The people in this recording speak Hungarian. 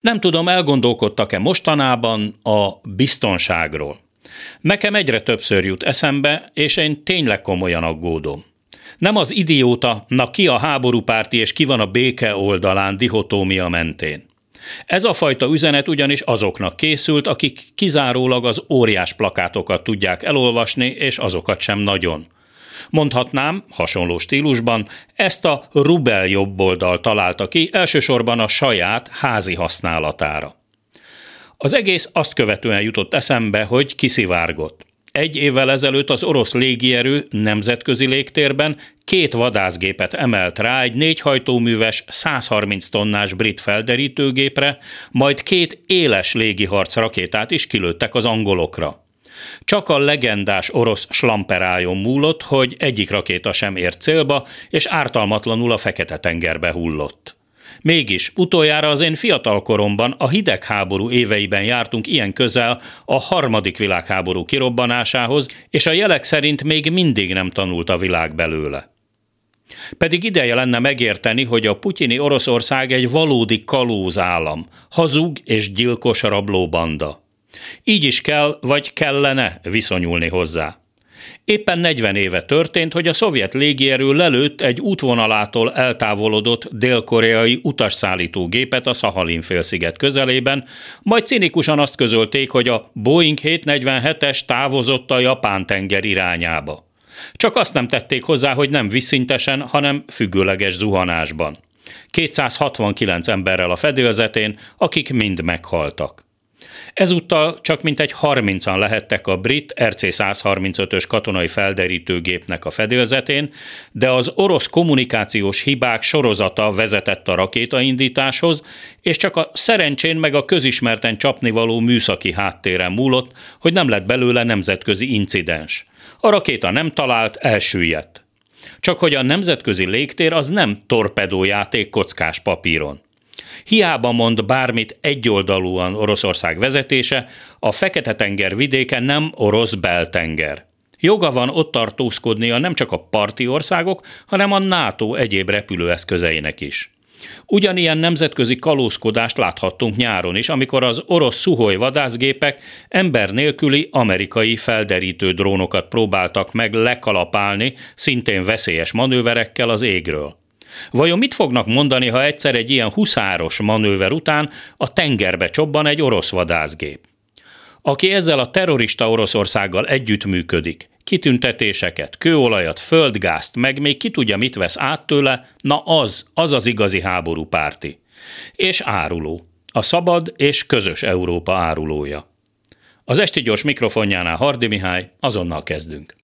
Nem tudom, elgondolkodtak-e mostanában a biztonságról. Nekem egyre többször jut eszembe, és én tényleg komolyan aggódom. Nem az idióta, na ki a háborúpárti és ki van a béke oldalán dihotómia mentén. Ez a fajta üzenet ugyanis azoknak készült, akik kizárólag az óriás plakátokat tudják elolvasni, és azokat sem nagyon. Mondhatnám, hasonló stílusban, ezt a Rubel jobboldal találta ki elsősorban a saját házi használatára. Az egész azt követően jutott eszembe, hogy kiszivárgott. Egy évvel ezelőtt az orosz légierő nemzetközi légtérben két vadászgépet emelt rá egy négyhajtóműves 130 tonnás brit felderítőgépre, majd két éles légiharc rakétát is kilőttek az angolokra. Csak a legendás orosz slamperájon múlott, hogy egyik rakéta sem ért célba, és ártalmatlanul a Fekete-tengerbe hullott. Mégis utoljára az én fiatal koromban a hidegháború éveiben jártunk ilyen közel a harmadik világháború kirobbanásához, és a jelek szerint még mindig nem tanult a világ belőle. Pedig ideje lenne megérteni, hogy a putyini Oroszország egy valódi kalózállam, hazug és gyilkos rablóbanda. Így is kell, vagy kellene viszonyulni hozzá. Éppen 40 éve történt, hogy a szovjet légierő lelőtt egy útvonalától eltávolodott dél-koreai utasszállító gépet a Szahalin félsziget közelében, majd cinikusan azt közölték, hogy a Boeing 747-es távozott a Japán tenger irányába. Csak azt nem tették hozzá, hogy nem visszintesen, hanem függőleges zuhanásban. 269 emberrel a fedélzetén, akik mind meghaltak. Ezúttal csak mintegy 30-an lehettek a brit RC-135-ös katonai felderítőgépnek a fedélzetén, de az orosz kommunikációs hibák sorozata vezetett a rakétaindításhoz, és csak a szerencsén meg a közismerten csapnivaló műszaki háttéren múlott, hogy nem lett belőle nemzetközi incidens. A rakéta nem talált, elsüllyedt. Csak hogy a nemzetközi légtér az nem torpedójáték kockás papíron. Hiába mond bármit egyoldalúan Oroszország vezetése, a Fekete-tenger vidéke nem orosz beltenger. Joga van ott tartózkodnia nem csak a parti országok, hanem a NATO egyéb repülőeszközeinek is. Ugyanilyen nemzetközi kalózkodást láthattunk nyáron is, amikor az orosz szuhoj vadászgépek ember nélküli amerikai felderítő drónokat próbáltak meg lekalapálni szintén veszélyes manőverekkel az égről. Vajon mit fognak mondani, ha egyszer egy ilyen huszáros manőver után a tengerbe csobban egy orosz vadászgép? Aki ezzel a terrorista Oroszországgal együttműködik, kitüntetéseket, kőolajat, földgázt, meg még ki tudja, mit vesz át tőle, na az, az az igazi háború párti. És áruló. A szabad és közös Európa árulója. Az esti gyors mikrofonjánál Hardi Mihály, azonnal kezdünk.